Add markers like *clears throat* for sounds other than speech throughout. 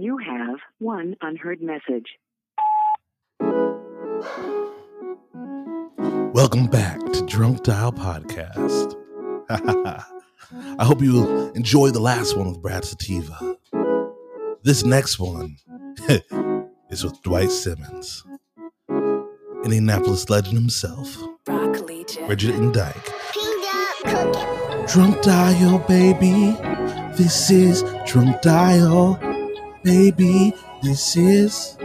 You have one unheard message. Welcome back to Drunk Dial Podcast. *laughs* I hope you enjoy the last one with Brad Sativa. This next one *laughs* is with Dwight Simmons, Indianapolis legend himself, Broccoli chips. Bridget and Dyke. Drunk Dial, baby. This is Drunk Dial, baby. This is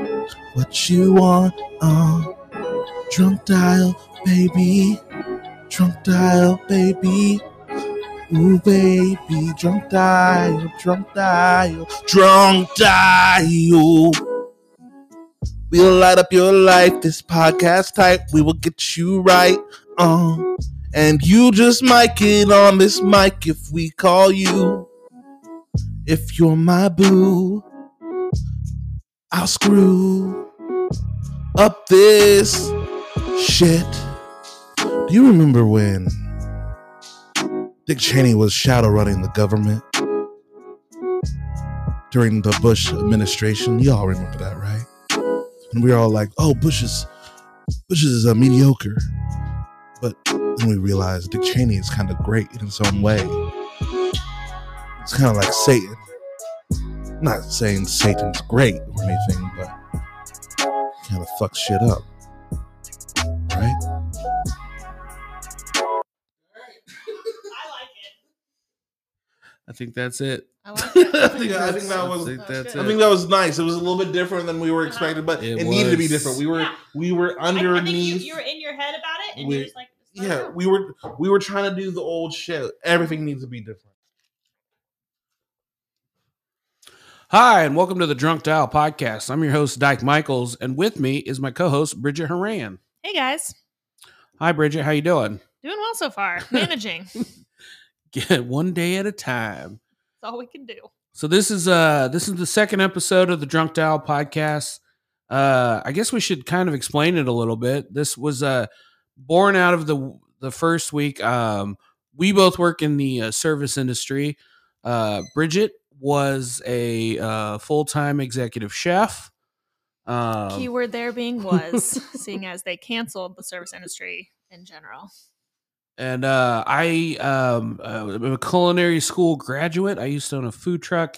what you want. Uh, drunk Dial, baby. Drunk Dial, baby. Ooh, baby. Drunk Dial, Drunk Dial, Drunk Dial. We'll light up your life. This podcast type, we will get you right. Um, and you just might get on this mic if we call you. If you're my boo, I'll screw up this shit. Do you remember when Dick Cheney was shadow running the government during the Bush administration? Y'all remember that, right? And we were all like, "Oh, Bush is Bush is a mediocre," but then we realized Dick Cheney is kind of great in his own way. It's kind of like Satan. Not saying Satan's great or anything, but kind of fucks shit up, right? I like it. I think that's it. I like *laughs* I think, I think that was. I I think think, that was nice. It was a little bit different than we were uh-huh. expecting, but It it, needed to be different. We were Yeah. we were I, I think you, underneath. you were in your head about it, and We- you're just like, "Let's yeah, go." we were we were trying to do the old shit. Everything needs to be different. Hi, and welcome to the Drunk Dial Podcast. I'm your host, Dyke Michaels, and with me is my co-host, Bridget Haran. Hey guys, Hi, Bridget. How you doing? doing well so far. *laughs* Managing. Get one day at a time. That's all we can do. So this is uh this is the second episode of the Drunk Dial Podcast. Uh, I guess we should kind of explain it a little bit. This was uh born out of the the first week. Um, we both work in the uh, service industry. Uh, Bridget was a uh, full time executive chef. Um, Keyword there being was, *laughs* seeing as they canceled the service industry in general. and uh, I um, uh, I'm a culinary school graduate. I used to own a food truck.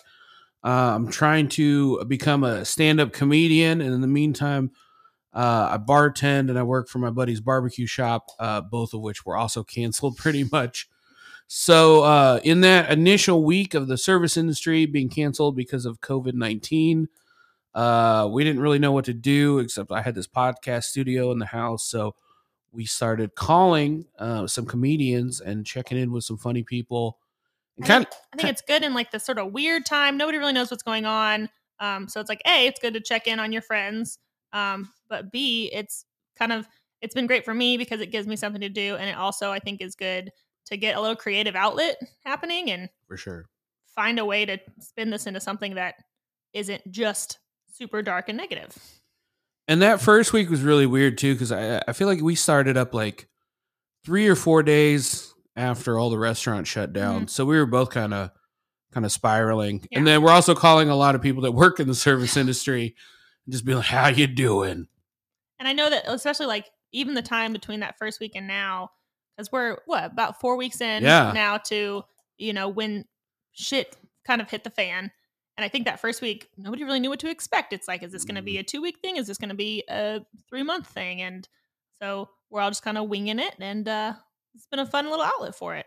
Uh, I'm trying to become a stand-up comedian, and in the meantime, uh, I bartend and I work for my buddy's barbecue shop. Uh, both of which were also canceled, *laughs* pretty much. So, uh, in that initial week of the service industry being canceled because of COVID nineteen, uh, we didn't really know what to do. Except I had this podcast studio in the house, so we started calling uh, some comedians and checking in with some funny people. And I kind think, I think it's good in like this sort of weird time. Nobody really knows what's going on. Um, so it's like, A, it's good to check in on your friends. Um, but B, it's kind of it's been great for me because it gives me something to do. And it also I think is good to get a little creative outlet happening and for sure. find a way to spin this into something that isn't just super dark and negative. And that first week was really weird too because I I feel like we started up like three or four days after all the restaurants shut down, mm-hmm. so we were both kind of kind of spiraling. Yeah. And then we're also calling a lot of people that work in the service industry and just being like, "How you doing?" And I know that especially like even the time between that first week and now, because we're what about four weeks in Yeah. now to you know when shit kind of hit the fan. And I think that first week nobody really knew what to expect. It's like, is this going to be a two week thing? Is this going to be a three month thing? And so we're all just kind of winging it, and uh, it's been a fun little outlet for it.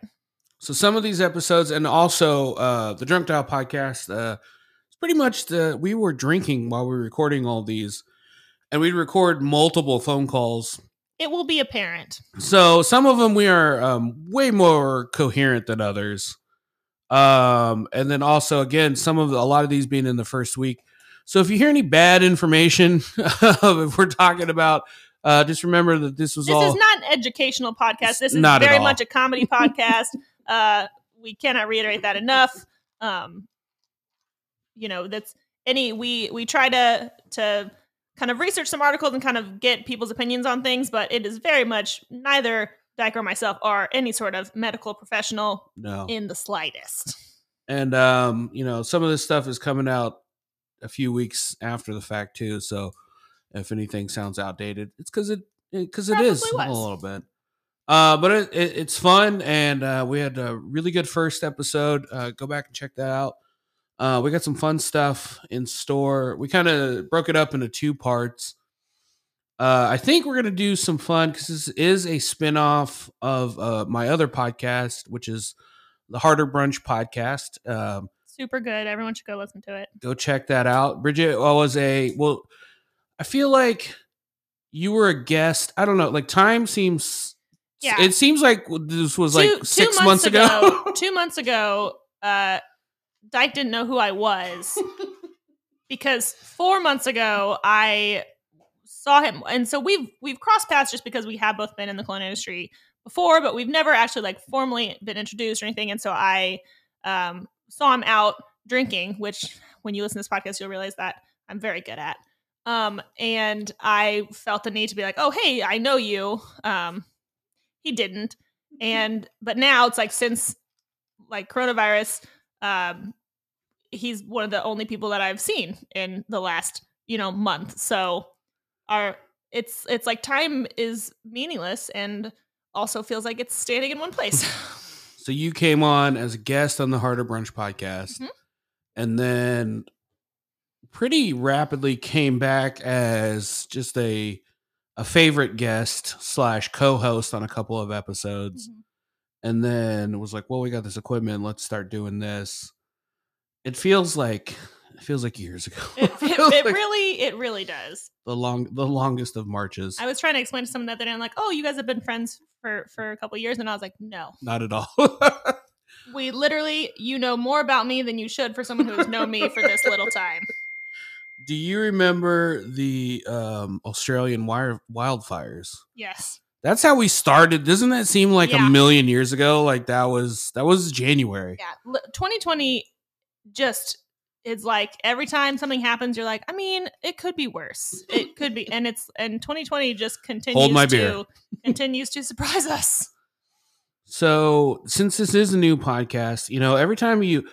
So some of these episodes, and also uh, the Drunk Dial podcast, uh, it's pretty much the we were drinking while we were recording all these, and we'd record multiple phone calls. It will be apparent. So some of them we are um, way more coherent than others, um, and then also again some of the, a lot of these being in the first week. So if you hear any bad information, *laughs* if we're talking about, uh, just remember that this was all This all is not an educational podcast. This is very much a comedy *laughs* podcast. Uh, we cannot reiterate that enough. Um, you know, that's any we we try to to kind of research some articles and kind of get people's opinions on things, but it is very much neither Dyke or myself are any sort of medical professional no. in the slightest. *laughs* and um, you know some of this stuff is coming out a few weeks after the fact too. So if anything sounds outdated, it's because it because it is Probably a little bit. Uh, but it, it, it's fun, and uh, we had a really good first episode. Uh, go back and check that out. Uh, we got some fun stuff in store. We kind of broke it up into two parts. Uh, I think we're gonna do some fun because this is a spin-off of uh, my other podcast, which is the Harder Brunch podcast. Um, Super good. Everyone should go listen to it. go check that out. Bridget was a well. I feel like you were a guest. I don't know. Like time seems. Yeah. It seems like this was Two- like six months, ago. *laughs* two months ago, uh, Dyke didn't know who I was because four months ago I saw him, and so we've we've crossed paths just because we have both been in the clone industry before, but we've never actually like formally been introduced or anything. And so I um, saw him out drinking, which when you listen to this podcast, you'll realize that I'm very good at. Um, and I felt the need to be like, oh, hey, I know you. Um, he didn't. And, but now it's like, since like coronavirus, um, he's one of the only people that I've seen in the last, you know, month. So our, it's, it's like time is meaningless and also feels like it's standing in one place. *laughs* So you came on as a guest on the Harder Brunch podcast, Mhm. and then pretty rapidly came back as just a a favorite guest slash co-host on a couple of episodes, Mhm. and then was like, "Well, we got this equipment. Let's start doing this." It feels like it feels like years ago. *laughs* It, it, it like really, it really does. the long the longest of marches. I was trying to explain to someone the other day, I'm like, oh, you guys have been friends for for a couple years, and I was like, no, Not at all. *laughs* we literally, you know more about me than you should for someone who has known me for this little time. *laughs* Do you remember the um, Australian wire, wildfires? Yes, That's how we started. Doesn't that seem like Yeah. a million years ago? Like that was that was January. yeah. L- 2020 just it's like every time something happens, you're like, I mean, it could be worse. It could be, and it's and 2020 just continues my to beer. continues to surprise us. So since this is a new podcast, you know, every time you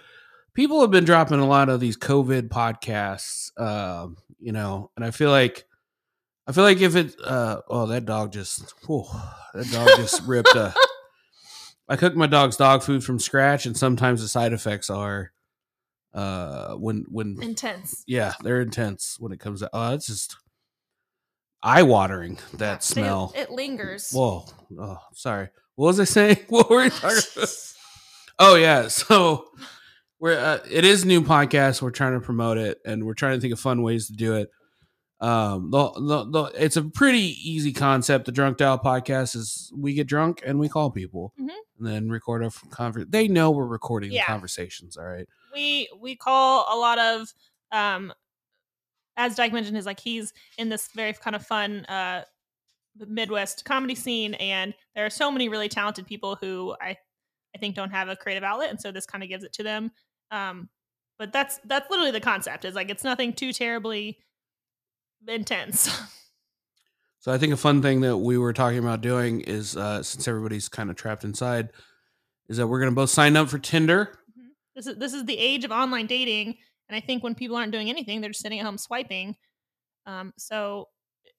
people have been dropping a lot of these COVID podcasts, um, you know, and I feel like I feel like if it uh oh that dog just whew, that dog just ripped *laughs* I cook my dog's dog food from scratch and sometimes the side effects are uh when when Intense. yeah, they're intense when it comes to oh it's just eye watering that smell. It lingers. Whoa. Oh, sorry. What was I *laughs* saying? *laughs* What were we talking about? Oh yeah. *laughs* So we're uh, it is a new podcast. We're trying to promote it and we're trying to think of fun ways to do it. Um, the, the, the, it's a pretty easy concept. The Drunk Dial podcast is we get drunk and we call people Mhm. and then record a conversation. They know we're recording the Yeah. conversations. All right. We we call a lot of um as Dyke mentioned is like he's in this very kind of fun uh Midwest comedy scene and there are so many really talented people who I I think don't have a creative outlet and so this kind of gives it to them. Um but that's that's literally the concept is like it's nothing too terribly intense. *laughs* So I think a fun thing that we were talking about doing is uh, since everybody's kind of trapped inside, is that we're going to both sign up for Tinder. This is this is the age of online dating and i think when people aren't doing anything they're just sitting at home swiping um, so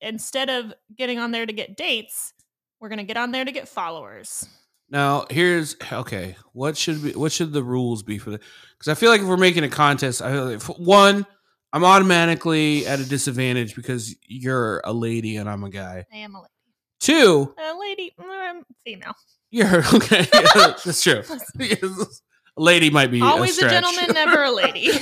instead of getting on there to get dates we're going to get on there to get followers Now here's okay. What should be what should the rules be for the? Because I feel like if we're making a contest, I feel like, one, I'm automatically at a disadvantage because you're a lady and I'm a guy. i am a lady Two, a lady mm, female you're *laughs* okay. Yeah, *laughs* that's true. *laughs* A lady might be always a, stretch. gentleman never a lady *laughs*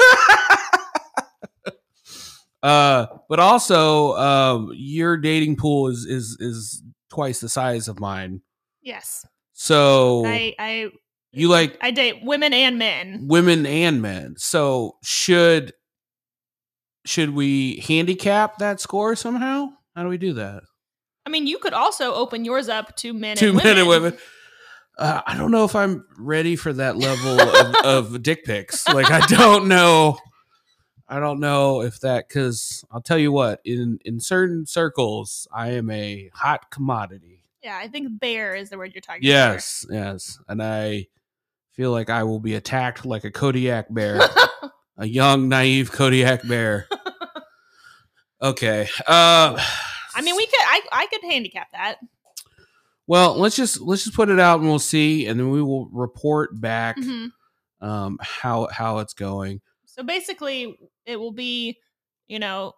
uh, but also, um, your dating pool is is is twice the size of mine. yes So i i you like i date women and men women and men. So should should we handicap that score somehow? How do we do that? i mean you could also open yours up to men Two and women. men and women. Uh, I don't know if I'm ready for that level of, *laughs* of dick pics. Like I don't know. I don't know if that because I'll tell you what in in certain circles I am a hot commodity. yeah i think bear is the word you're talking about Yes, yes, and I feel like I will be attacked like a Kodiak bear. *laughs* a young, naive Kodiak bear. *laughs* Okay. Uh, I mean, we could. I I could handicap that. Well, let's just let's just put it out and we'll see, and then we will report back Mhm. um, how how it's going. So basically, it will be, you know,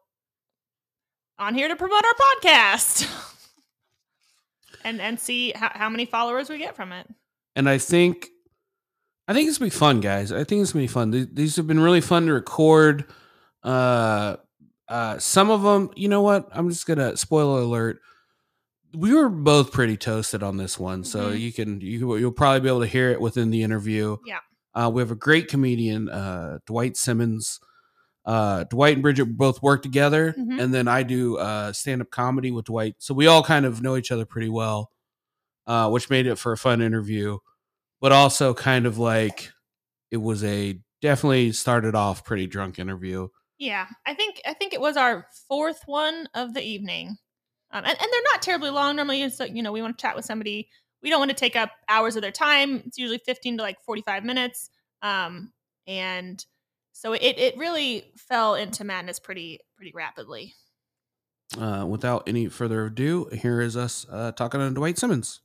on here to promote our podcast, *laughs* and and see how, how many followers we get from it. and I think I think it's gonna be fun, guys. I think it's gonna be fun. These have been really fun to record. Uh, uh, some of them, you know what? I'm just gonna spoiler alert. We were both pretty toasted on this one, so Mhm. you can you you'll probably be able to hear it within the interview. Yeah. Uh, we have a great comedian, uh, Dwight Simmons. Uh, Dwight and Bridget both work together, Mhm. and then I do uh, stand up comedy with Dwight. So we all kind of know each other pretty well, uh, which made it for a fun interview, but also kind of like it was a definitely started off pretty drunk interview. Yeah, I think I think it was our fourth one of the evening, um, and, and they're not terribly long. Normally, like, you know we want to chat with somebody. We don't want to take up hours of their time. It's usually fifteen to like forty five minutes, um, and so it it really fell into madness pretty pretty rapidly. Uh, without any further ado, here is us uh, talking to Dwight Simmons.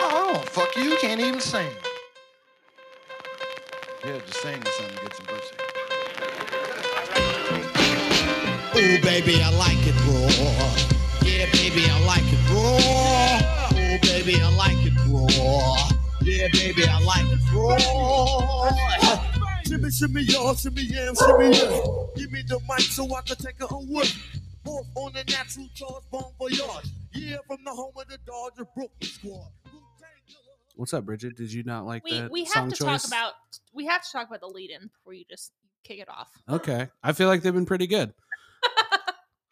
Oh, fuck you, can't even sing. Yeah, just sing something to get some pussy. Ooh, baby, I like it raw. Yeah, baby, I like it raw. Ooh, baby, I like it raw. Yeah, baby, I like it raw. Shimmy, shimmy, y'all, shimmy, yeah, shimmy, yeah. Give me the mic so I can take it away. Both on the natural charge, bomb for yard. Yeah, from the home of the Dodger Brooklyn squad. What's up, Bridget? Did you not like We that we have song to choice? talk about we have to talk about the lead in before you just kick it off. Okay, I feel like they've been pretty good. *laughs*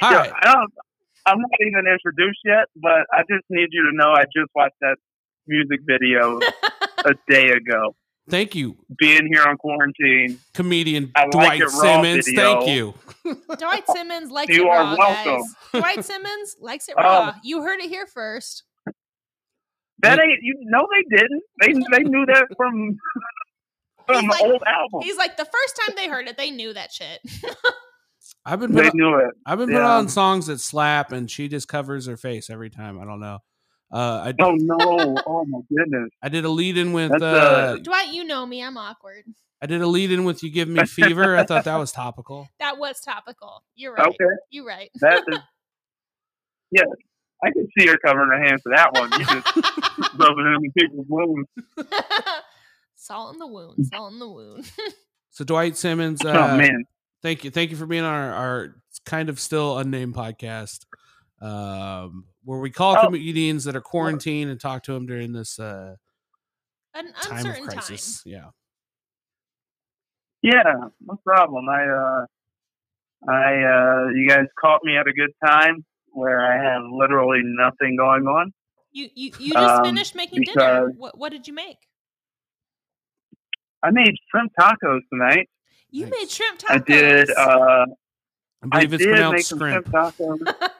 Yeah, All right. I don't, I'm not even introduced yet, but I just need you to know I just watched that music video a *laughs* day ago. Thank you, Being here on quarantine, comedian I Dwight it raw Simmons. video. Thank you. Dwight Simmons likes You it are raw, welcome. guys. Dwight Simmons likes it Oh. *laughs* raw. You heard it here first. That ain't you. No, they didn't. They they knew that from *laughs* from He's like- old album. He's like the first time they heard it, they knew that shit. *laughs* I've been They put, knew it. I've been put on songs that slap, and she just covers her face every time. I don't know. Uh, I Oh no! Oh my goodness! I did a lead in with That's, uh, uh, Dwight, you know me, I'm awkward. I did a lead in with "You Give Me Fever." I thought that was topical. *laughs* That was topical. You're right. Okay, You're right. that is. Yeah, I can see her covering her hands for that one. You just *laughs* rubbing it in people's wounds. *laughs* Salt in the wound. Salt in the wound. *laughs* So Dwight Simmons, uh, oh man, thank you, thank you for being on our, our kind of still unnamed podcast, um, where we call Oh. comedians that are quarantined and talk to them during this uh, An time of uncertain time. crisis. Yeah. Yeah, no problem. I uh I uh you guys caught me at a good time where I have literally nothing going on. You you you just Um, finished making dinner. What what did you make? I made shrimp tacos tonight. You Nice. made shrimp tacos. I did uh I I believe it's did make pronounced some scrimp. shrimp tacos. *laughs*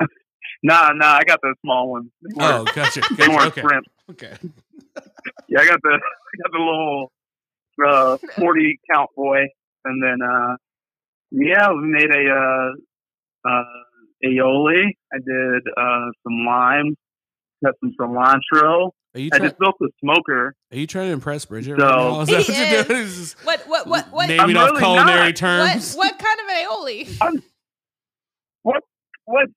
*laughs* nah, nah, I got the small ones. Oh, weren't, gotcha. *laughs* they weren't Okay. shrimp. Okay. Yeah, I got the I got the little uh forty count boy and then uh yeah, we made a uh uh aioli. I did uh some lime, got some cilantro. Are you I trying? just built a smoker. Are you trying to impress Bridget? So- right now? *laughs* Is that He what you're is. doing? Just What what what what naming I'm off really culinary not. terms. what what kind of aioli? What what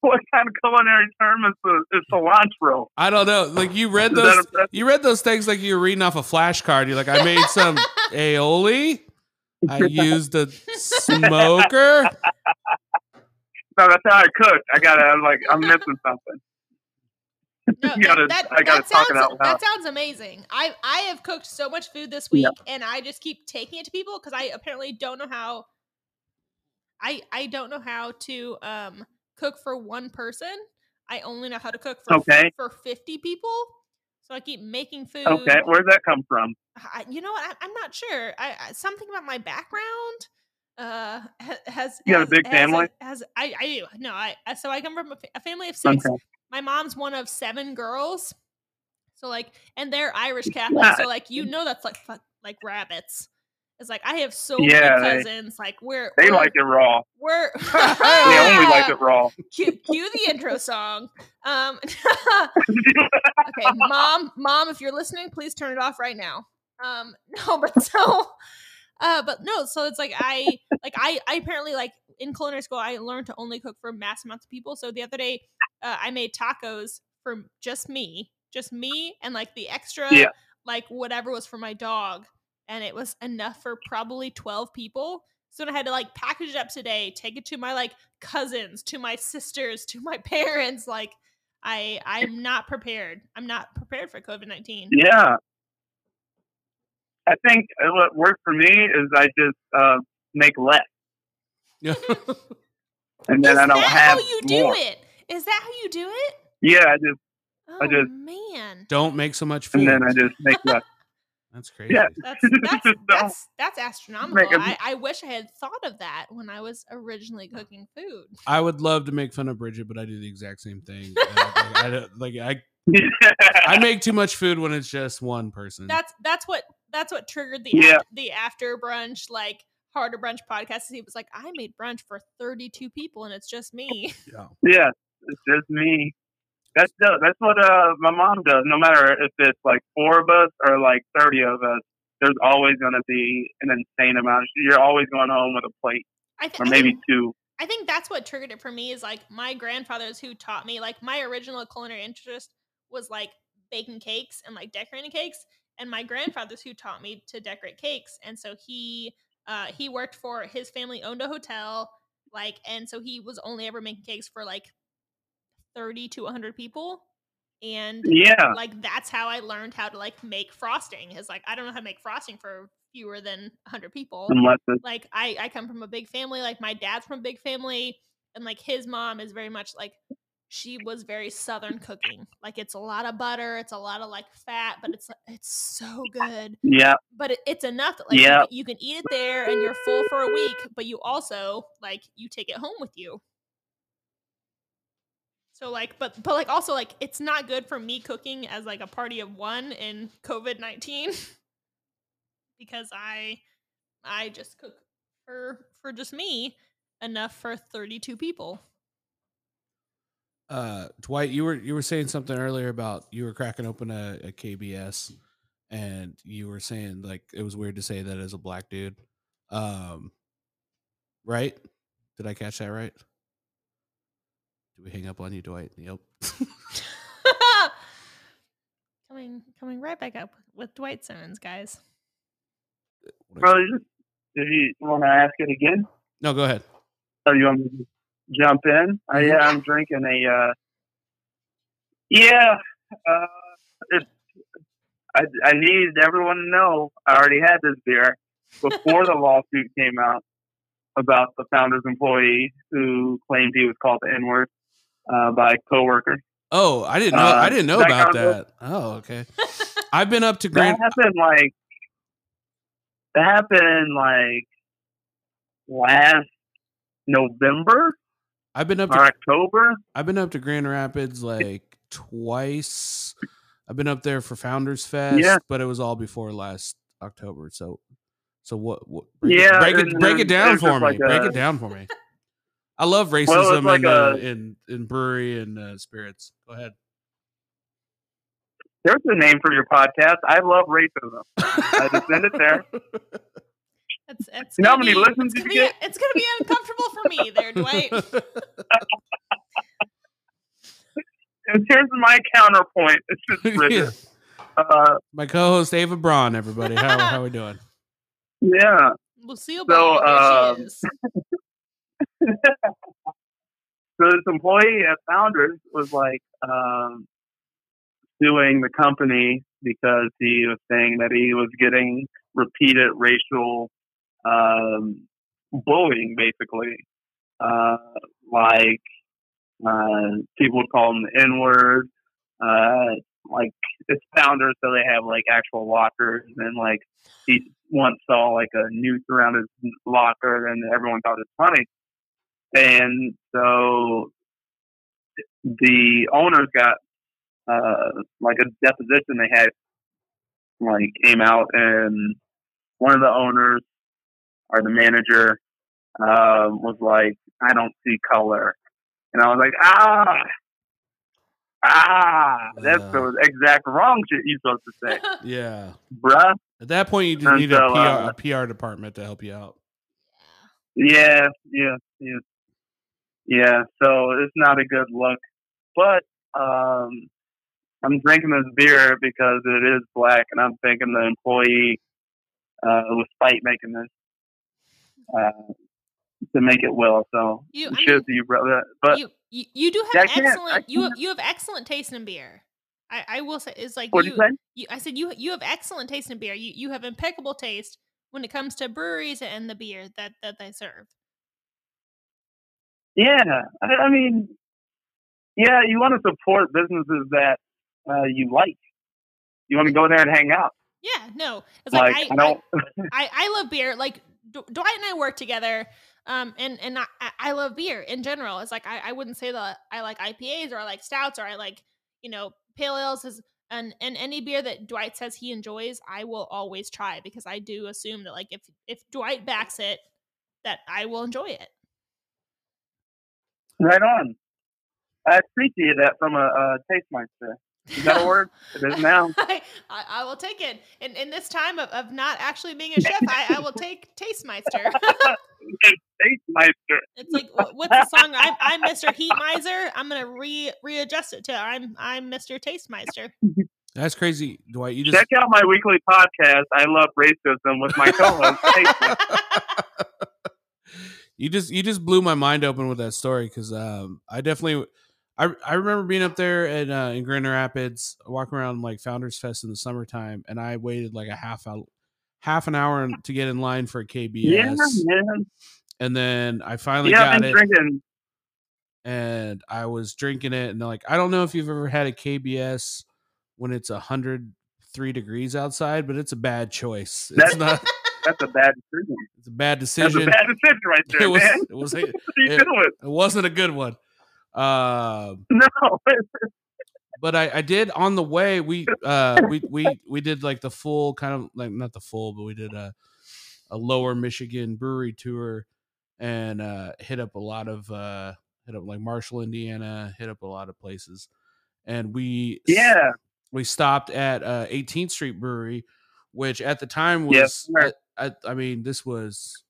what kind of culinary term is the is cilantro? I don't know. Like you read those, you read those things like you were reading off a flashcard. You're like, I made some *laughs* aioli. I used a smoker. *laughs* No, that's how I cook. I gotta I'm like I'm *laughs* missing something. *laughs* No, gotta- that, that talk sounds it out loud. that sounds amazing. I I have cooked so much food this week, Yeah. and I just keep taking it to people because I apparently don't know how. I I don't know how to um cook for one person. I only know how to cook for Okay. for fifty people. So I keep making food. Okay, where'd that come from? I, you know what? I, I'm not sure. I, I something about my background. Uh, ha- has You got a big has family? Has I? I do. No, I. So I come from a, a family of six. Okay. My mom's one of seven girls. So like, and they're Irish Catholic. Yeah. So like, you know, that's like like rabbits. It's like I have so Yeah, many they- cousins. like we're They we're, like it raw. we're *laughs* They only like *laughs* it raw. cue, cue the intro song. Um, *laughs* okay, mom, mom, if you're listening, please turn it off right now. Um, no, but so, uh, but no, so it's like I, like I, I apparently like in culinary school, I learned to only cook for mass amounts of people. So the other day, uh, I made tacos for just me, just me, and like the extra, Yeah. like whatever was for my dog, and it was enough for probably twelve people. So I had to like package it up today, take it to my like cousins, to my sisters, to my *laughs* parents. Like I I'm not prepared. I'm not prepared for COVID nineteen. Yeah. I think uh, what worked for me is I just uh, make less, Yeah. *laughs* and then Is I don't that have how you do more. it? Is that how you do it? Yeah, I just Oh just- man, Don't make so much food. and then I just make less. *laughs* That's crazy. Yeah. that's *laughs* that's Don't that's that's astronomical. make a- I, I wish I had thought of that when I was originally cooking food. I would love to make fun of Bridget, but I do the exact same thing. Uh, like, I, like I, I make too much food when it's just one person. That's that's what that's what triggered the Yeah. aft- the after brunch like harder brunch podcast. He was like, I made brunch for thirty two people and it's just me. *laughs* yeah. yeah, it's just me. That's that's what uh my mom does. No matter if it's like four of us or like thirty of us, there's always going to be an insane amount. You're always going home with a plate I, th- or I maybe think two. I think that's what triggered it for me is like my grandfathers who taught me like my original culinary interest was like baking cakes and like decorating cakes and my grandfathers who taught me to decorate cakes and so he uh he worked for his family owned a hotel like and so he was only ever making cakes for like 30 to 100 people and Yeah, like that's how I learned how to like make frosting is like I don't know how to make frosting for fewer than 100 people like I I come from a big family. Like my dad's from a big family, and like his mom is very much like she was very southern cooking. Like it's a lot of butter, it's a lot of like fat, but it's it's so good. yeah, But it, it's enough that like you Yeah. can- you, can eat it there and you're full for a week, but you also like you take it home with you. So like, but but like also like it's not good for me cooking as like a party of one in COVID nineteen *laughs* because I I just cook for for just me enough for thirty two people. Uh, Dwight, you were you were saying something earlier about you were cracking open a, a KBS, and you were saying like it was weird to say that as a black dude. Um, right? Did I catch that right? Did we hang up on you, Dwight? Yep. *laughs* coming coming right back up with Dwight Simmons, guys. bro. you- Did you want to ask it again? No, go ahead. Oh, you want me to jump in? Uh, yeah, I'm drinking a. Uh, yeah, uh, it's. I, I need everyone to know I already had this beer before the *laughs* lawsuit came out about the founder's employee who claimed he was called the N word uh, by coworker. Oh, I didn't know. I Uh, didn't know that about that. Oh, okay. I've been up to That Grand. happened like. That happened like last November I've been up to. October. I've been up to Grand Rapids like twice. I've been up there for Founders Fest, Yeah. but it was all before last October. So, so what? what break Yeah, it, break it, break it down for me. like break a- it down for me. I love *laughs* racism like in, uh, in in brewery and uh, spirits. Go ahead. There's a name for your podcast. I love racism. I just send it there. *laughs* It's, it's You know how gonna many be- listens it's gonna you be, get? It's gonna be uncomfortable for me there, Dwight. *laughs* And here's my counterpoint. It's just *laughs* Bridget. Uh, My co-host Eva Braun. Everybody, how *laughs* how are we doing? yeah. Lucille So, Ball, here um, she is. So this employee at Founders was like um, suing the company because he was saying that he was getting repeated racial um, bullying, basically. Uh, like uh, people would call them the N word. Uh, like it's founders, so they have like actual lockers, and like he once saw like a noose around his locker, and everyone thought it was funny, and so the owners got uh like a deposition they had like came out and one of the owners or the manager uh, was like, I don't see color. And I was like, ah, ah, that's Yeah. the exact wrong shit you're supposed to say, *laughs* Yeah. bruh. At that point, you just And need a PR, uh, a PR department to help you out. Yeah, yeah, yeah. Yeah, so it's not a good look. But um, I'm drinking this beer because it is black, and I'm thinking the employee uh, was spite making this uh, to make it well. So You- I mean, you, brother. But you, you you do have excellent you you have excellent taste in beer. I, I will say it's like you, you I said you you have excellent taste in beer. You you have impeccable taste when it comes to breweries and the beer that that they serve. Yeah, I, I mean, yeah, you want to support businesses that uh, you like. You want to go there and hang out. Yeah, no, it's like, Like, I, I don't. I, I love beer. Like Dwight and I work together, um, and and I, I- love beer in general. It's like I, I wouldn't say that I like IPAs or I like stouts or I like you know pale ales. Is and and any beer that Dwight says he enjoys, I will always try because I do assume that like if if Dwight backs it, that I will enjoy it. Right on. I appreciate that from a, a taste meister. Is that a *laughs* word? It is now. I, *laughs* I, I will take it. In in this time of, of not actually being a chef, I, I will take Tastemeister. *laughs* taste meister. It's like wh- what's the song? I'm I'm Mr. Heat Miser. I'm gonna re readjust it to I'm I'm Mr. Tastemeister. That's crazy, Dwight. You just Check out my weekly podcast. I love racism with my co-host. You just you just blew my mind open with that story because um, I definitely I I remember being up there at uh, in Grand Rapids, walking around like Founders Fest in the summertime, and I waited like a half hour, half an hour to get in line for a KBS, Yeah, man. and then I finally Yeah, got it, drinking. and I was drinking it, and they're like, I don't know if you've ever had a KBS when it's a hundred three degrees outside, but it's a bad choice. It's That's- not. *laughs* That's a bad decision. It's a bad decision. That's a bad decision right *laughs* there, it was. man. It *laughs* was. What are you it- doing? It wasn't a good one. Uh, *laughs* No. *laughs* but I, I did on the way. We uh we we we did like the full kind of like not the full, but we did a a lower Michigan brewery tour and uh hit up a lot of uh hit up like Marshall, Indiana, hit up a lot of places. And we yeah. we stopped at uh 18th Street Brewery, which at the time was Yes. I, I, I mean this was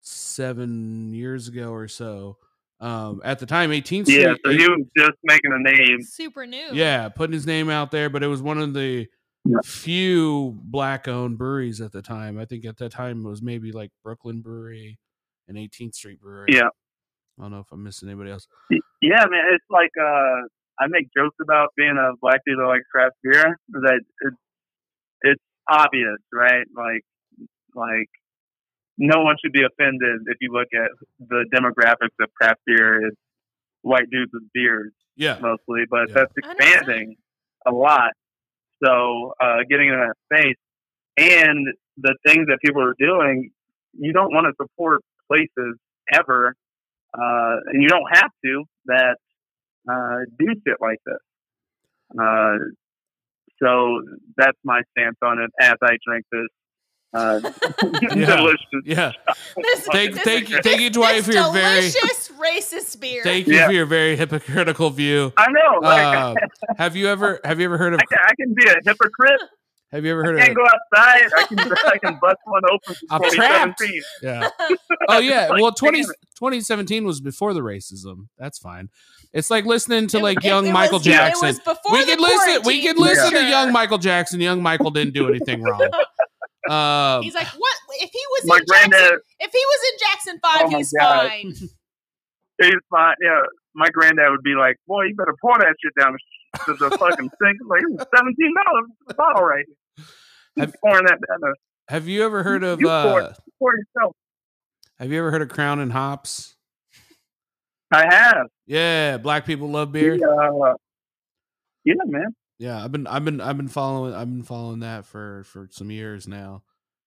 seven years ago or so. Um, at the time, 18th Street, Yeah. So he was just making a name. Super new. yeah, putting his name out there, but it was one of the Yeah. few black-owned breweries at the time. I think at that time it was maybe like Brooklyn Brewery and 18th Street Brewery. Yeah. I don't know if I'm missing anybody else. Yeah, man. It's like uh, I make jokes about being a black dude that likes craft beer. That it's it's obvious, right? Like like no one should be offended if you look at the demographics of craft beer. It's white dudes with beards Yeah, mostly, but Yeah. that's expanding a lot. So uh, getting in that space and the things that people are doing, you don't want to support places ever, uh, and you don't have to that uh, do shit like this. Uh, so that's my stance on it as I drink this. Uh, *laughs* delicious. yeah. This, Thank- this- thank you- thank you, Dwight, this for your very- delicious racist beer. Thank you Yeah. for your very hypocritical view. I know. Like, Uh, *laughs* have you ever have you ever heard of I, can, I can be a hypocrite. have you ever heard of I of can't go outside. I can I can *laughs* bust one open I'm for trapped. yeah oh yeah Like, well 20, 2017 was before the racism that's fine it's like listening to It- like it- young it Michael was- it Jackson was before we the could listen we could for listen to young Michael Jackson young Michael didn't do anything wrong um He's like, what? If he was My in Jackson, if he was in Jackson Five, Oh he's God. fine. *laughs* he's fine. Yeah, my granddad would be like, "Boy, you better pour that shit down to the fucking *laughs* sink." Like, it's seventeen dollars a bottle right here. He's Have- pouring that down. The, have you ever heard of You pour uh pour yourself. have you ever heard of Crown and Hops I have. yeah black people love beer Uh, yeah, man. Yeah, I've been I've been I've been following I've been following that for for some years now,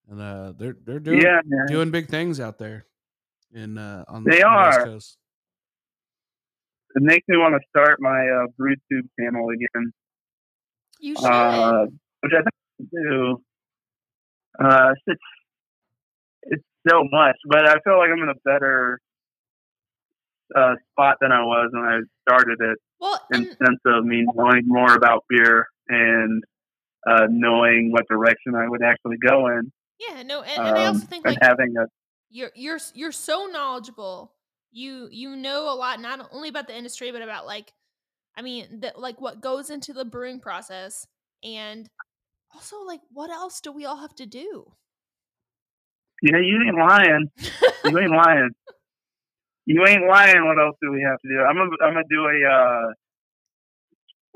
and uh, they're they're doing yeah, doing big things out there in uh on the They on the West are. Coast. It makes me want to start my uh, BrewTube channel again, You should. uh, which I think I do. Uh, it's it's so much, but I feel like I'm in a better uh, spot than I was when I started it. well, in and, sense of me knowing more about beer and uh, knowing what direction I would actually go in, yeah, no, and, and I also um, think like having a you're you're you're so knowledgeable. You you know a lot not only about the industry but about like I mean that like what goes into the brewing process and also like what else do we all have to do? Yeah, you ain't lying, you ain't lying, *laughs* you ain't lying. What else do we have to do? I'm gonna I'm gonna do a uh,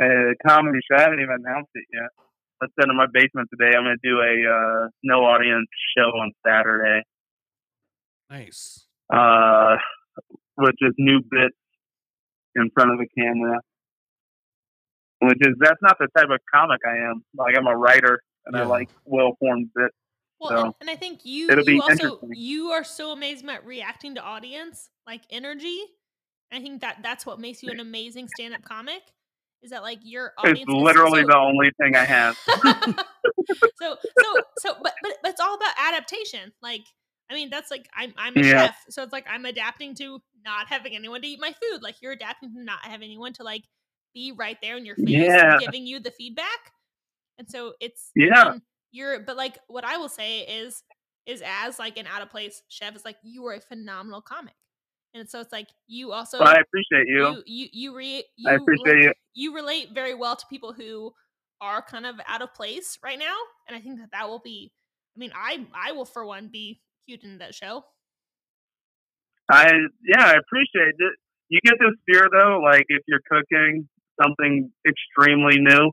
a comedy show. I haven't even announced it yet. Let's sit in my basement today. I'm gonna do a uh, no audience show on Saturday. Nice. uh, with just new bits in front of the camera. Which is that's not the type of comic I am. Like I'm a writer and I like well formed bits. Well, So, and, and I think you you also you are so amazing at reacting to audience like energy. I think that that's what makes you an amazing stand-up comic. Is that like your audience? It's literally so- the only thing I have. *laughs* *laughs* so so so but, but it's all about adaptation like i mean that's like i'm i'm a Yeah. chef so it's like i'm adapting to not having anyone to eat my food like you're adapting to not having anyone to like be right there in your face Yeah. giving you the feedback and so it's Yeah. and you're but like what i will say is is as like an out of place chef is like you are a phenomenal comic and so it's like you also But I appreciate you. you you you, re, you I appreciate you. you relate very well to people who are kind of out of place right now and i think that that will be i mean i i will for one be cute in that show I yeah, I appreciate it. You get this fear though, like if you're cooking something extremely new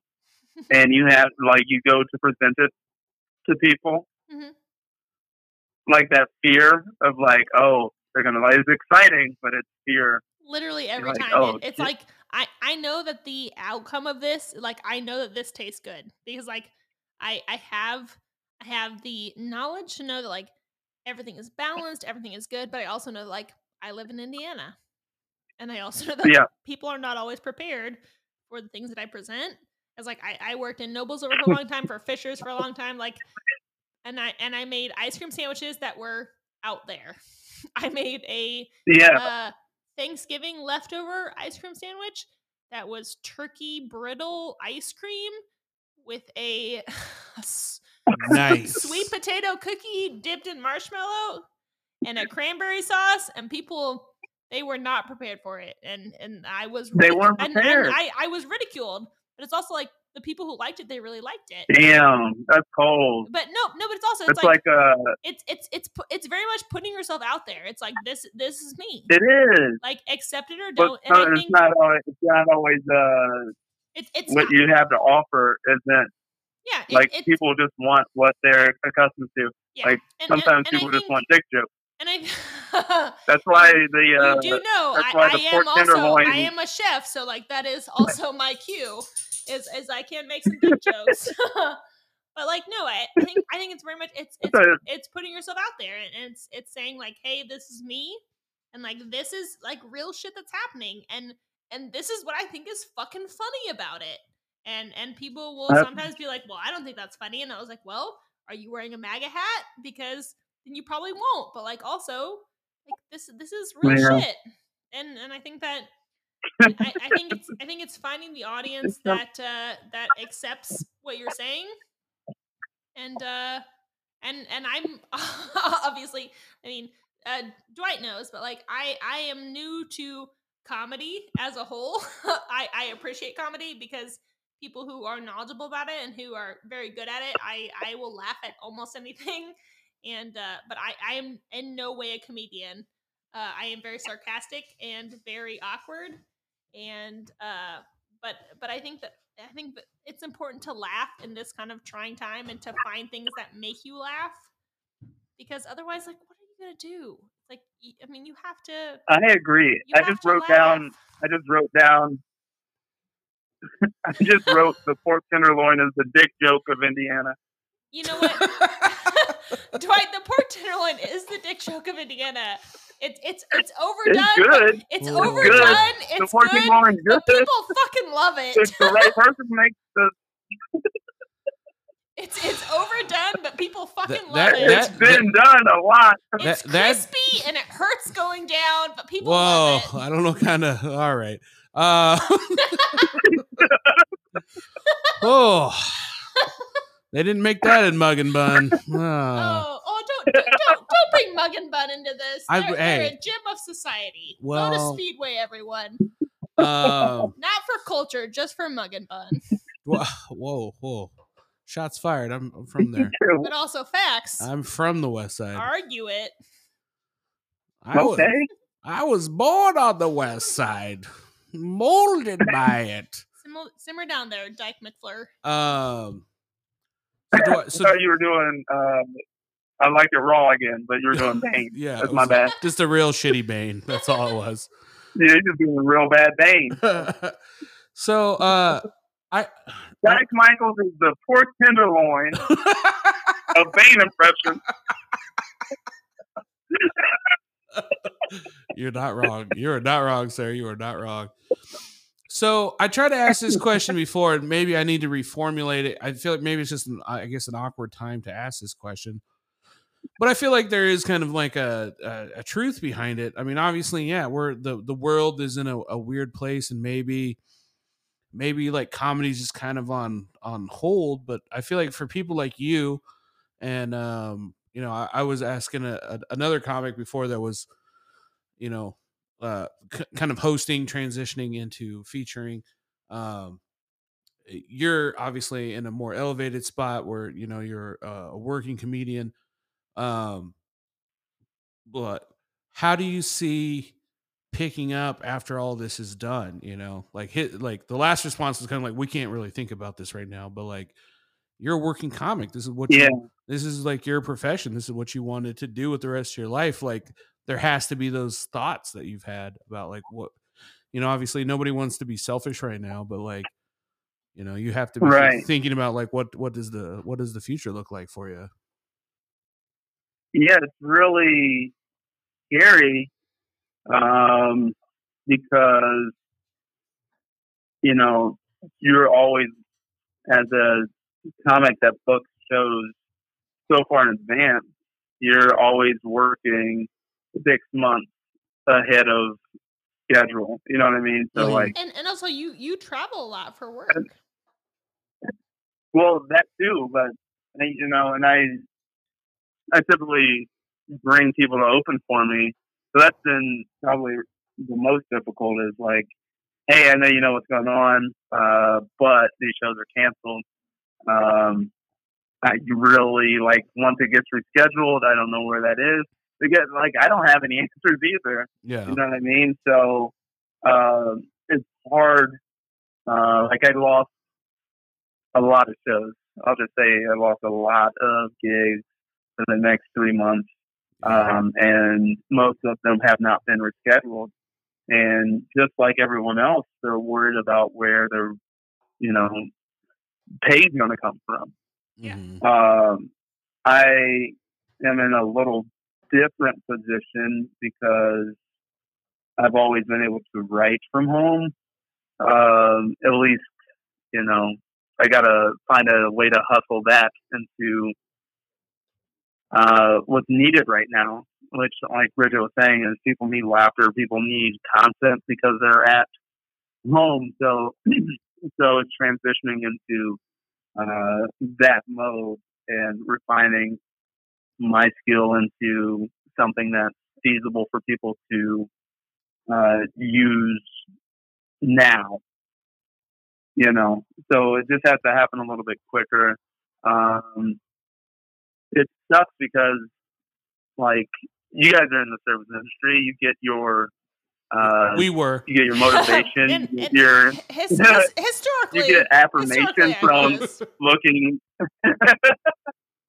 *laughs* and you have like you go to present it to people, Mhm. like that fear of like, oh, they're gonna like it's exciting, but it's fear. literally every like, time "Oh, it's shit." like i i know that the outcome of this like i know that this tastes good because like i i have i have the knowledge to know that like everything is balanced everything is good but i also know like i live in indiana and i also know that Yeah. people are not always prepared for the things that i present as like i i worked in Noblesville for a *laughs* long time for fishers for a long time like and i and i made ice cream sandwiches that were out there *laughs* i made a Yeah. uh, Thanksgiving leftover ice cream sandwich that was turkey brittle ice cream with a *laughs* Nice. sweet potato cookie dipped in marshmallow and a cranberry sauce and people they were not prepared for it and and I was They weren't and, prepared. and I I was ridiculed but it's also like the people who liked it they really liked it Damn, that's cold. but no no but it's also it's It's like, like uh it's it's it's it's very much putting yourself out there it's like this this is me it is. like accept it or don't and I it's not always it's not always uh it's it's what not. you have to offer isn't yeah it, like it's, people just want what they're accustomed to. yeah. like, and, and- Sometimes and I people just want dick jokes. and I *laughs* That's why the uh you do know I, I am also I am a chef, so like that is *laughs* also my cue is is I can't make some dick jokes. *laughs* *laughs* but like no, I, think I think it's very much it's it's it's putting yourself out there and, it's it's saying like, hey, this is me and like this is like real shit that's happening and and this is what I think is fucking funny about it. And and people will sometimes be like, well, I don't think that's funny. And I was like, well, are you wearing a MAGA hat? Because then you probably won't. But like also, like this this is real Yeah. shit. And and I think that *laughs* I, I think it's I think it's finding the audience that uh that accepts what you're saying. And uh and and I'm *laughs* obviously I mean uh Dwight knows, but like I I am new to comedy as a whole. *laughs* I I appreciate comedy because people who are knowledgeable about it and who are very good at it, I I will laugh at almost anything. And uh but I I am in no way a comedian. Uh, I am very sarcastic and very awkward, and uh, but but I think that I think that it's important to laugh in this kind of trying time and to find things that make you laugh, because otherwise, like, what are you gonna do? It's like, I mean, you have to. I agree. I just to wrote down. I just wrote down *laughs* I just wrote the pork tenderloin is the dick joke of Indiana. You know what? *laughs* *laughs* Dwight, the pork tenderloin is the dick joke of Indiana. It's it's it's overdone. It's good. It's It's overdone. good. It's the good. tenderloin is But people fucking love it. If the right person makes the *laughs* It's it's overdone, but people fucking love that- it. that- it's been done a lot. it's that- that- crispy and it hurts going down, but people Whoa, love it. I don't know, kind of. All right. Uh, *laughs* *laughs* oh, they didn't make that in Mug and Bun. Oh. *laughs* Oh, oh, don't don't don't, don't bring Mug and Bun into this. They're, they're a gym of society. Go to Speedway, everyone. Um, *laughs* Not for culture, just for Mug and Bun, wha- whoa, whoa. Shots fired. I'm, I'm from there. *laughs* but also facts. I'm from the West Side. Argue it. I was, okay. I was born on the West Side, molded by it. Simmer, simmer down there, Dyke McFleur. Um, so do I- *laughs* I so- thought you were doing. Um, I like it raw again, but you were doing Bane. yeah, That's my bad. Just a real shitty Bane. That's all it was. Yeah, you're just doing a real bad Bane. *laughs* so, uh, I. *laughs* Jack Michaels is the pork tenderloin of Bane impression. You're not wrong. You're not wrong, sir. You are not wrong. So I tried to ask this *laughs* question before, and maybe I need to reformulate it. I feel like maybe it's just, an, I guess, an awkward time to ask this question. But I feel like there is kind of like a, a, a truth behind it. I mean, obviously, yeah, we're the the world is in a, a weird place, and maybe maybe like comedy's just kind of on on hold. But I feel like for people like you, and um, you know, I, I was asking a, a, another comic before that was, you know, uh, k- kind of hosting, transitioning into featuring. Um, you're obviously in a more elevated spot where you know you're uh, a working comedian. Um, but how do you see picking up after all this is done? You know, like hit like the last response was kind of like we can't really think about this right now, but like you're a working comic. This is what Yeah. you, this is like your profession. This is what you wanted to do with the rest of your life. Like there has to be those thoughts that you've had about like what you know. Obviously, nobody wants to be selfish right now, but like you know, you have to be Right. thinking about like what what does the what does the future look like for you? yeah, it's really scary um, because you know you're always as a comic that books shows so far in advance. You're always working six months ahead of schedule. You know what I mean? So like, And and also you you travel a lot for work. well, that too, but you know, and I I typically bring people to open for me. So that's been probably the most difficult is like, hey, I know you know what's going on, uh, but these shows are canceled. Um, I really like once it gets rescheduled, I don't know where that is. Because like I don't have any *laughs* answers either. Yeah. You know what I mean? So um, it's hard. Uh, like I lost a lot of shows. I'll just say I lost a lot of gigs for the next three months, um, and most of them have not been rescheduled. And just like everyone else, they're worried about where their, you know, pay's going to come from. Yeah. Mhm. Um, I am in a little different position because I've always been able to write from home. Um, at least, you know, I got to find a way to hustle that into uh, what's needed right now, which, like Bridget was saying, is people need laughter, people need content because they're at home. So, *clears throat* so it's transitioning into uh, that mode and refining my skill into something that's feasible for people to uh, use now. You know, so it just has to happen a little bit quicker. Um, it sucks because, like, you guys are in the service industry. You get your uh, we were. you get your motivation. *laughs* And- you get your his, his, *laughs* historically, you get affirmation from looking. *laughs*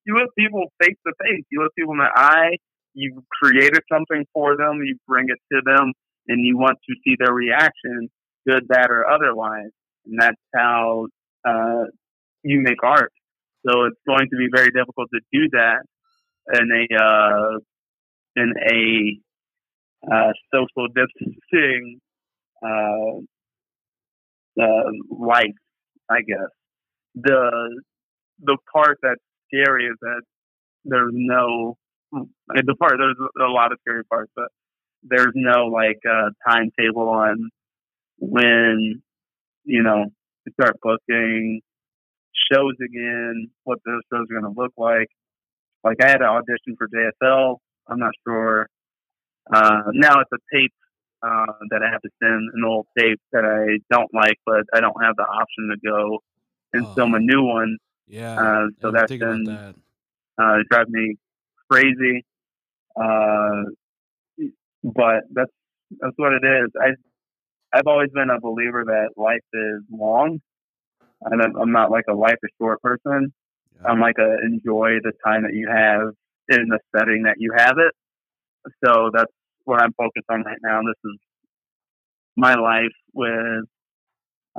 you look people face to face. You look people in the eye. You created something for them. You bring it to them, and you want to see their reaction, good, bad, or otherwise. and that's how uh, you make art. So it's going to be very difficult to do that in a uh, in a uh, social distancing uh, uh, life, I guess. The the part that's scary is that there's no the part there's a lot of scary parts, but there's no like uh, timetable on when you know to start booking shows again, what those shows are going to look like. Like I had an audition for JFL. I'm not sure. Uh, now it's a tape uh, that I have to send an old tape that I don't like, but I don't have the option to go and Oh. film a new one. Yeah. Uh, so that's been that. uh, it drives me crazy. Uh, but that's that's what it is. I I've always been a believer that life is long, and I'm, I'm not like a life is short person. Yeah. I'm like a enjoy the time that you have in the setting that you have it. So that's what I'm focused on right now. This is my life with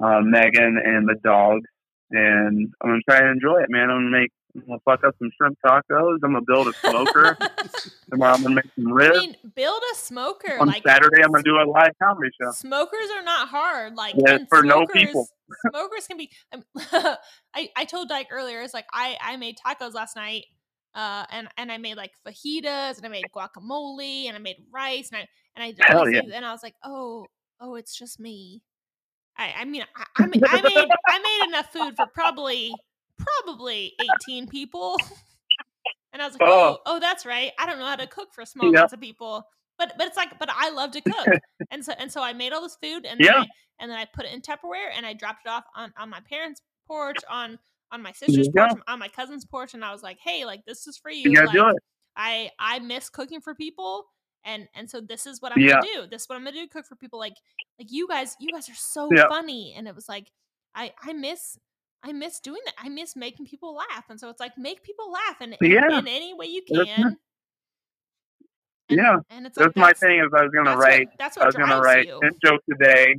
uh, Megan and the dogs, and I'm gonna try to enjoy it, man. I'm gonna make, I'm gonna fuck up some shrimp tacos. I'm gonna build a smoker. *laughs* Tomorrow I'm gonna make some I ribs. mean, build a smoker. On like Saturday I'm gonna do a live comedy show. Smokers are not hard. Like Yeah, and for no smokers- people. *laughs* smokers can be. I'm- *laughs* I I told Dyke earlier. It's like I I made tacos last night. Uh, and and I made like fajitas, and I made guacamole, and I made rice, and I and I Hell yeah. and I was like, oh oh, it's just me. I I mean, I, I, made, I made enough food for probably probably eighteen people, *laughs* and I was like, Oh. oh oh, that's right. I don't know how to cook for small Yeah. amounts of people, but but it's like, but I love to cook, *laughs* and so and so I made all this food, and then Yeah. I, and then I put it in Tupperware, and I dropped it off on on my parents' porch, on on my sister's you porch, on my cousin's porch, and I was like, hey, like this is for you. You like. I I miss cooking for people. And and so this is what I'm Yeah. gonna do. This is what I'm gonna do. Cook for people. Like like you guys. You guys are so Yeah. funny. And it was like I I miss I miss doing that. I miss making people laugh. And so it's like make people laugh and in, Yeah. in any way you can. And, Yeah. And it's like That's my thing. Is I was gonna that's write. What, that's I was gonna write you. ten jokes a day.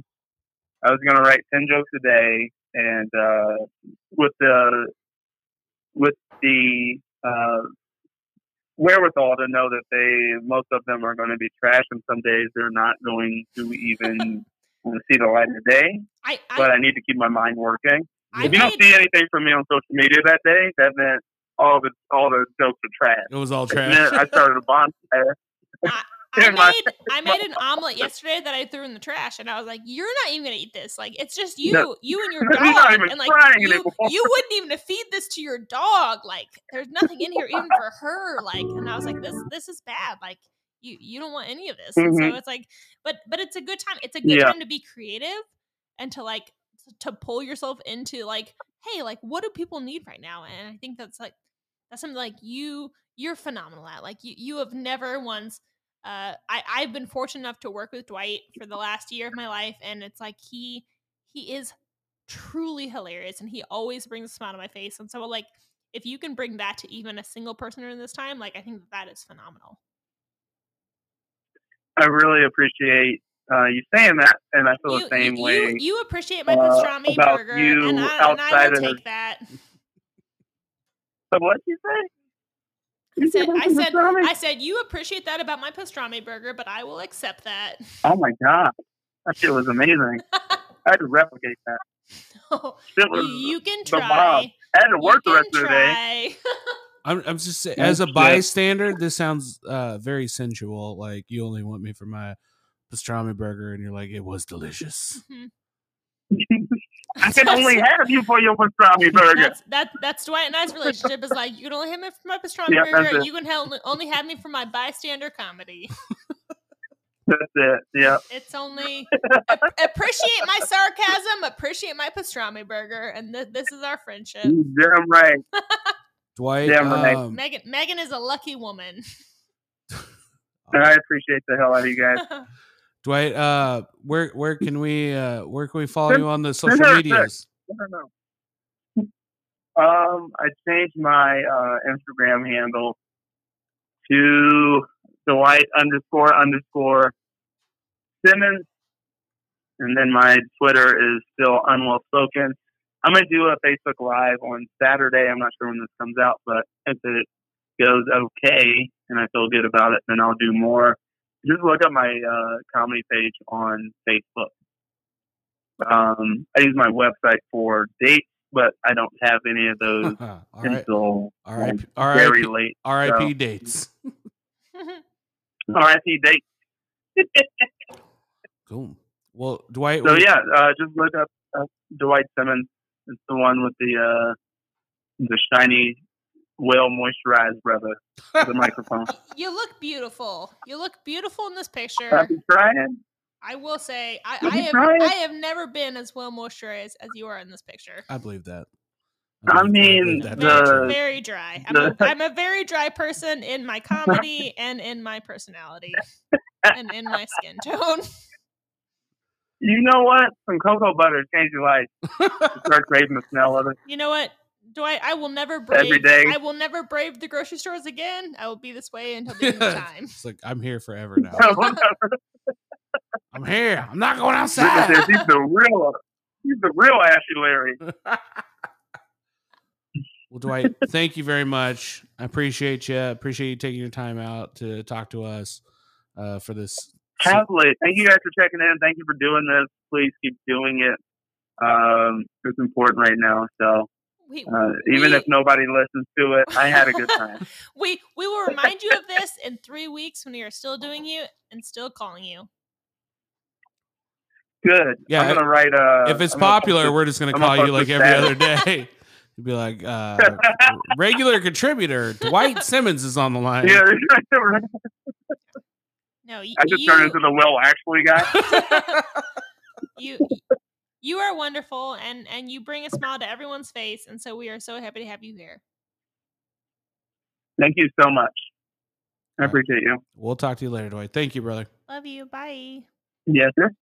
I was gonna write ten jokes a day, and uh, with the with the uh, wherewithal to know that they most of them are going to be trash, and some days they're not going to even *laughs* see the light of day. I I, But I need to keep my mind working. I if you don't see anything from me on social media that day, that meant all the all the jokes are trash. It was all It trash. meant I started a *laughs* bonfire. *laughs* I made I made an omelet yesterday that I threw in the trash, and I was like, "You're not even gonna eat this. Like, it's just you, No. you and *laughs* your dog, and like you, anymore. you wouldn't even feed this to your dog. Like, there's nothing in here even for her. Like, and I was like, this this is bad. Like, you you don't want any of this. And so it's like, but but it's a good time. It's a good Yeah. time to be creative and to like to pull yourself into like, hey, like, what do people need right now? And I think that's like that's something like you you're phenomenal at. Like, you you have never once uh, I, I've been fortunate enough to work with Dwight for the last year of my life, and it's like he he is truly hilarious, and he always brings a smile to my face. And so, like, if you can bring that to even a single person during this time, like, I think that, that is phenomenal. I really appreciate uh, you saying that, and I feel You, the same you, way. you, you appreciate my uh, pastrami about burger, you and I, and I will take that. *laughs* But what you say? I said, said I said. I said, you appreciate that about my pastrami burger, but I will accept that. Oh my god, that shit was amazing. I had to replicate that. *laughs* Shit you, you can try. bomb. I had to work the can rest of the day. *laughs* I'm, I'm just saying, as a bystander, this sounds uh, very sensual. Like you only want me for my pastrami burger, and you're like, it was delicious. Mhm. *laughs* I can only *laughs* have you for your pastrami burger. That's that. That's Dwight and I's relationship. Is like you can only have me for my pastrami Yeah, that's burger. You can hel- only have me for my bystander comedy. That's it. Yeah. It's only ap- appreciate my sarcasm, appreciate my pastrami burger, and th- this is our friendship. You're damn right. *laughs* Dwight, Damn right. um, Megan, Megan is a lucky woman. *laughs* I appreciate the hell out of you guys. Dwight, uh, where where can we uh, where can we follow you on the social medias? I don't know. Um, I changed my uh, Instagram handle to Dwight underscore underscore Simmons. and then my Twitter is still unwell spoken. I'm gonna do a Facebook Live on Saturday. I'm not sure when this comes out, but if it goes okay and I feel good about it, then I'll do more. Just look up my uh, comedy page on Facebook. Um, I use my website for dates, but I don't have any of those *laughs* all right. until All right. like, very right. late. R.I.P. So- dates. *laughs* RIP dates. *laughs* Cool. Well, Dwight. So yeah, uh, just look up uh, Dwight Simmons. It's the one with the uh, the shiny, well moisturized brother the microphone. *laughs* you look beautiful. You look beautiful in this picture. Happy trying. I will say, I, I have try. I have never been as well moisturized as you are in this picture. I believe that. I believe- mean, that. Very, The- very dry. I'm a, the- I'm a very dry person in my comedy *laughs* and in my personality and in my skin tone. *laughs* You know what? Some cocoa butter changed your life. You start craving the smell of it. You know what? Dwight, I will never brave. Every day. I will never brave the grocery stores again. I will be this way until the end of time. it's like I'm here forever *laughs* now. I'm here. I'm not going Look outside. He's the real. He's the real Ashy Larry. *laughs* Well, Dwight, thank you very much. I appreciate you. Appreciate you taking your time out to talk to us uh, for this. Happily. Thank you guys for checking in. Thank you for doing this. Please keep doing it. Um, it's important right now. So We, uh, even we- if nobody listens to it, I had a good time. *laughs* we we will remind you of this in three weeks when we are still doing you and still calling you. Good. Yeah, I'm gonna write. Uh, if it's I'm gonna popular, we're just going to I'm gonna call you like every status. other day. *laughs* You'd be like, uh, regular contributor Dwight Simmons is on the line. Yeah, *laughs* right. No, y- I just you, turned into the well actually guy. you you are wonderful and and you bring a smile to everyone's face and so we are so happy to have you here. Thank you so much. I appreciate you. We'll talk to you later, Dwight. Thank you, brother. Love you. Bye. Yes, sir.